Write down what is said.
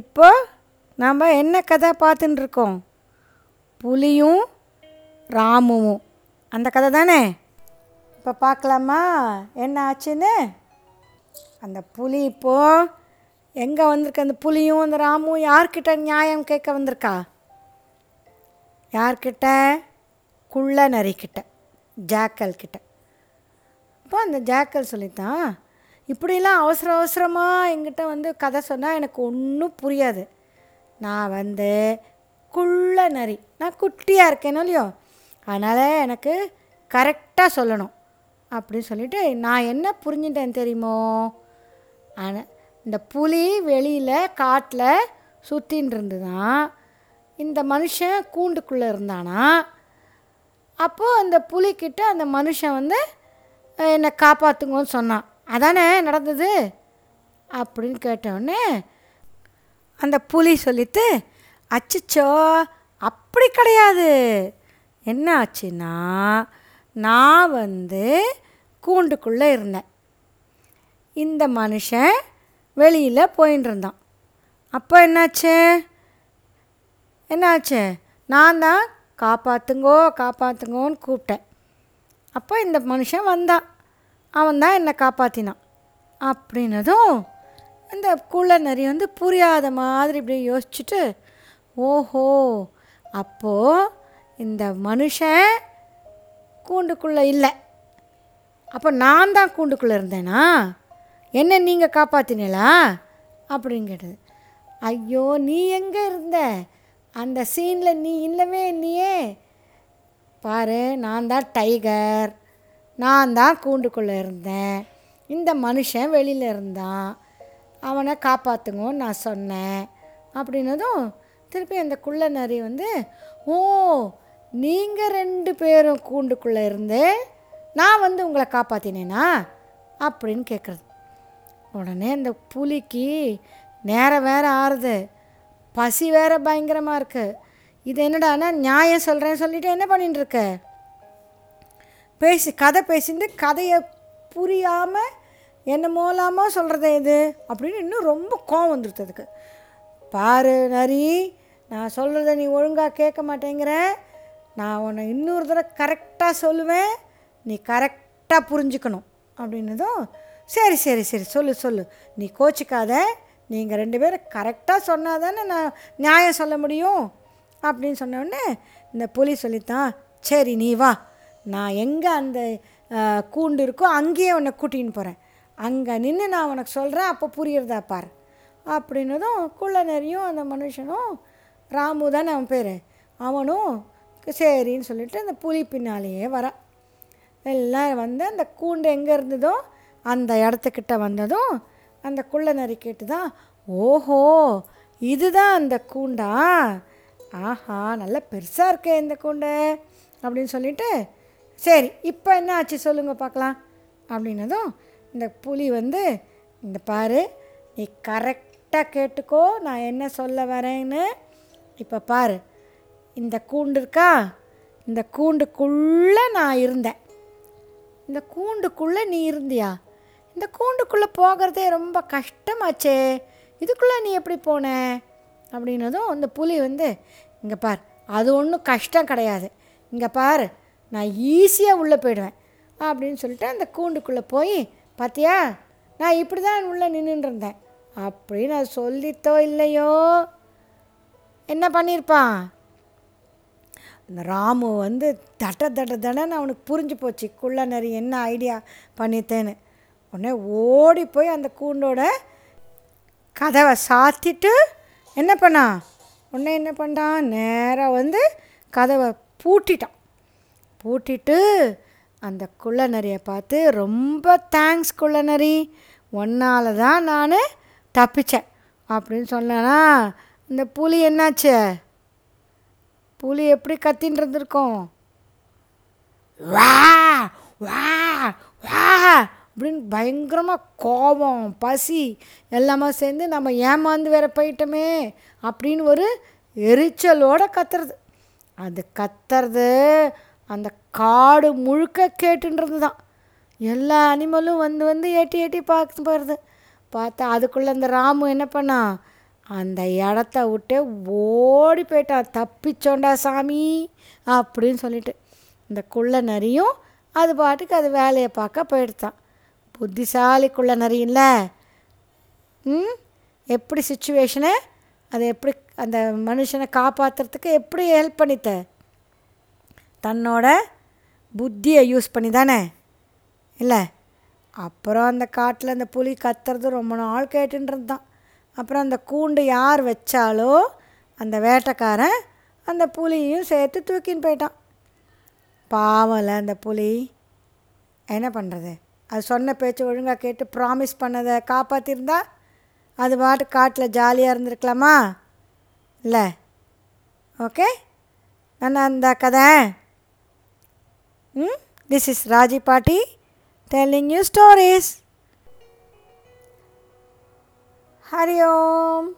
இப்போ நாம் என்ன கதை பார்த்துட்டு இருக்கோம் புலியும் ராமுவும். அந்த கதை தானே? இப்போ பார்க்கலாமா? என்ன ஆச்சுன்னு? அந்த புலி இப்போது எங்கே வந்திருக்கு? அந்த புலியும் அந்த ராமும் யார்கிட்ட நியாயம் கேட்க வந்திருக்கா? யார்கிட்ட? குள்ள நரிக்கிட்ட ஜாக்கல் கிட்ட அப்போ அந்த ஜாக்கல் சொல்லித்தான் இப்படிலாம் அவசர அவசரமாக எங்கிட்ட வந்து கதை சொன்னால் எனக்கு ஒன்றும் புரியாது. நான் வந்து குள்ள நரி. நான் குட்டியாக இருக்கேனோ இல்லையோ? அதனால் எனக்கு கரெக்டாக சொல்லணும். அப்படின்னு சொல்லிட்டு நான் என்ன புரிஞ்சுட்டேன் தெரியுமோ? ஆனால் இந்த புலி வெளியில் காட்டில் சுற்றின்னு இருந்துதான் இந்த மனுஷன் கூண்டுக்குள்ளே இருந்தானா? அப்போது அந்த புலிக்கிட்ட அந்த மனுஷன் வந்து என்னை காப்பாற்றுங்கன்னு சொன்னான். அதானே நடந்தது? அப்படின்னு கேட்டவுடனே அந்த புலி சொல்லிட்டு அச்சிச்சோ அப்படி கிடையாது. என்ன ஆச்சுன்னா நான் வந்து கூண்டுக்குள்ளே இருந்தேன். இந்த மனுஷன் வெளியில் போயின்னு இருந்தான். அப்போ என்னாச்சு? என்னாச்சு? நான் தான் காப்பாற்றுங்கோ காப்பாற்றுங்கோன்னு கூப்பிட்டேன். அப்போ இந்த மனுஷன் வந்தான். அவன் தான் என்னை காப்பாற்றினான் அப்படின்னதும் இந்த குள்ள நரி வந்து புரியாத மாதிரி இப்படி யோசிச்சுட்டு ஓஹோ அப்போது இந்த மனுஷன் கூண்டுக்குள்ளே இல்லை. அப்போ நான் தான் கூண்டுக்குள்ளே இருந்தேனா? என்ன நீங்கள் காப்பாற்றினீங்களா அப்படின்னு கேட்டது. ஐயோ நீ எங்கே இருந்த? அந்த சீனில் நீ இல்லவே இல்லையே. பாரு நான் தான் டைகர் நான் தான் கூண்டுக்குள்ளே இருந்தேன். இந்த மனுஷன் வெளியில் இருந்தான். அவனை காப்பாற்றுங்கன்னு நான் சொன்னேன். அப்படின்னதும் திருப்பி அந்த குள்ள நரி வந்து ஓ நீங்கள் ரெண்டு பேரும் கூண்டுக்குள்ளே இருந்து நான் வந்து உங்களை காப்பாற்றினேனா அப்படின்னு கேட்குறது உடனே அந்த புலிக்கு நேரம் வேற ஆறுது. பசி வேற பயங்கரமாக இருக்குது இது என்னடானா நியாயம் சொல்கிறேன்னு சொல்லிவிட்டு என்ன பண்ணிட்டுருக்க பேசி கதை பேசிட்டு கதையை புரியாமல் என்ன மூலமாக சொல்கிறது இது அப்படின்னு இன்னும் ரொம்ப கோவம் வந்துடுது அதுக்கு. பாரு நரி நான் சொல்கிறத நீ ஒழுங்காக கேட்க மாட்டேங்கிற. நான் உன்னை இன்னொரு தடவை கரெக்டாக சொல்லுவேன். நீ கரெக்டாக புரிஞ்சுக்கணும் அப்படின்னதும் சரி சரி சரி சொல்லு சொல்லு. நீ கோச்சிக்காத. நீங்கள் ரெண்டு பேரும் கரெக்டாக சொன்னால் தானே நான் நியாயம் சொல்ல முடியும் அப்படின்னு சொன்ன உடனே இந்த புலி சொல்லித்தான் சரி நீ வா. நான் எங்கே அந்த கூண்டு இருக்கோ அங்கேயே உன்னை கூட்டின்னு போகிறேன் அங்கே நின்று நான் உனக்கு சொல்கிறேன் அப்போ புரியுறதா பார். அப்படின்னதும் குள்ளநரியும் அந்த மனுஷனும் ராமு தானே அவன் பேர். அவனும் சரின்னு சொல்லிட்டு அந்த புலி பின்னாலேயே வரான் எல்லாம் வந்து அந்த கூண்டு எங்கே இருந்ததோ அந்த இடத்துக்கிட்ட வந்ததும் அந்த குள்ளநரி கேட்டு தான் ஓஹோ இதுதான் அந்த கூண்டா? ஆஹா நல்லா பெருசாக இருக்கே இந்த கூண்டு அப்படின்னு சொல்லிட்டு சரி இப்போ என்ன ஆச்சு சொல்லுங்கள் பார்க்கலாம். அப்படின்னதும் இந்த புலி வந்து இந்த பாரு நீ கரெக்டாக கேட்டுக்கோ நான் என்ன சொல்ல வரேன்னு இப்போ பாரு. இந்த கூண்டு இருக்கா? இந்த கூண்டுக்குள்ளே நான் இருந்தேன். இந்த கூண்டுக்குள்ளே நீ இருந்தியா? இந்த கூண்டுக்குள்ளே போகிறதே ரொம்ப கஷ்டமாச்சே. இதுக்குள்ளே நீ எப்படி போன? அப்படின்னதும் இந்த புலி வந்து இங்கே பார் அது ஒன்றும் கஷ்டம் கிடையாது. இங்கே பார் நான் ஈஸியாக உள்ளே போயிடுவேன். அப்படின்னு சொல்லிட்டு அந்த கூண்டுக்குள்ளே போய் பார்த்தியா நான் இப்படி தான் உள்ளே நின்றுருந்தேன் அப்படின்னு அது சொல்லித்தோ இல்லையோ? என்ன பண்ணியிருப்பான்? இந்த ராமு வந்து தட்ட தட்ட தடன்னு அவனுக்கு புரிஞ்சு போச்சு. குள்ள நரி என்ன ஐடியா பண்ணித்தேன்னு? உடனே ஓடி போய் அந்த கூண்டோட கதவை சாத்திட்டு என்ன பண்ணான்? உடனே என்ன பண்ணான்? நேராக வந்து கதவை பூட்டிட்டான். பூட்டிட்டு அந்த குள்ளநரியை பார்த்து ரொம்ப தேங்க்ஸ் குள்ளநரி. ஒன்னால் தான் நான் தப்பிச்சேன். அப்படின்னு சொன்னேன்னா இந்த புலி என்னாச்சு? புலி எப்படி கத்தின்னு இருந்திருக்கோம்? வா வா வா அப்படின்னு பயங்கரமாக கோபம் பசி எல்லாமே சேர்ந்து நம்ம ஏமாந்து வேற போயிட்டோமே அப்படின்னு ஒரு எரிச்சலோட கத்துறது. அது கத்துறது அந்த காடு முழுக்க கேட்டுன்றது தான். எல்லா அனிமலும் வந்து வந்து ஏட்டி ஏட்டி பார்க்க போகிறது பார்த்தா அதுக்குள்ளே அந்த ராமு என்ன பண்ணான் அந்த இடத்த விட்டு ஓடி போயிட்டான் தப்பிச்சோண்டா சாமி அப்படின்னு சொல்லிட்டு. இந்த குள்ள நரியும் அது பாட்டுக்கு அது வேலையை பார்க்க போயிடுதான். புத்திசாலி குள்ள நரியில்ல. ம்? எப்படி சுச்சுவேஷனை அதை எப்படி அந்த மனுஷனை காப்பாற்றுறதுக்கு எப்படி ஹெல்ப் பண்ணித்த? தன்னோட புத்தியை யூஸ் பண்ணி தானே? இல்லை? அப்புறம் அந்த காட்டில் அந்த புலி கத்துறது ரொம்ப நாள் கேட்டுன்றது தான். அப்புறம் அந்த கூண்டு யார் வச்சாலோ அந்த வேட்டைக்காரன் அந்த புலியும் சேர்த்து தூக்கின்னு போயிட்டான். பாவம்ல அந்த புலி. என்ன பண்ணுறது? அது சொன்ன பேச்சு ஒழுங்காக கேட்டு ப்ராமிஸ் பண்ணதை காப்பாற்றிருந்தா அது பாட்டு காட்டில் ஜாலியாக இருந்திருக்கலாமா? இல்லை. ஓகே? நான் அந்த கதை Hmm? This is Rajipati telling you stories. Hari Om.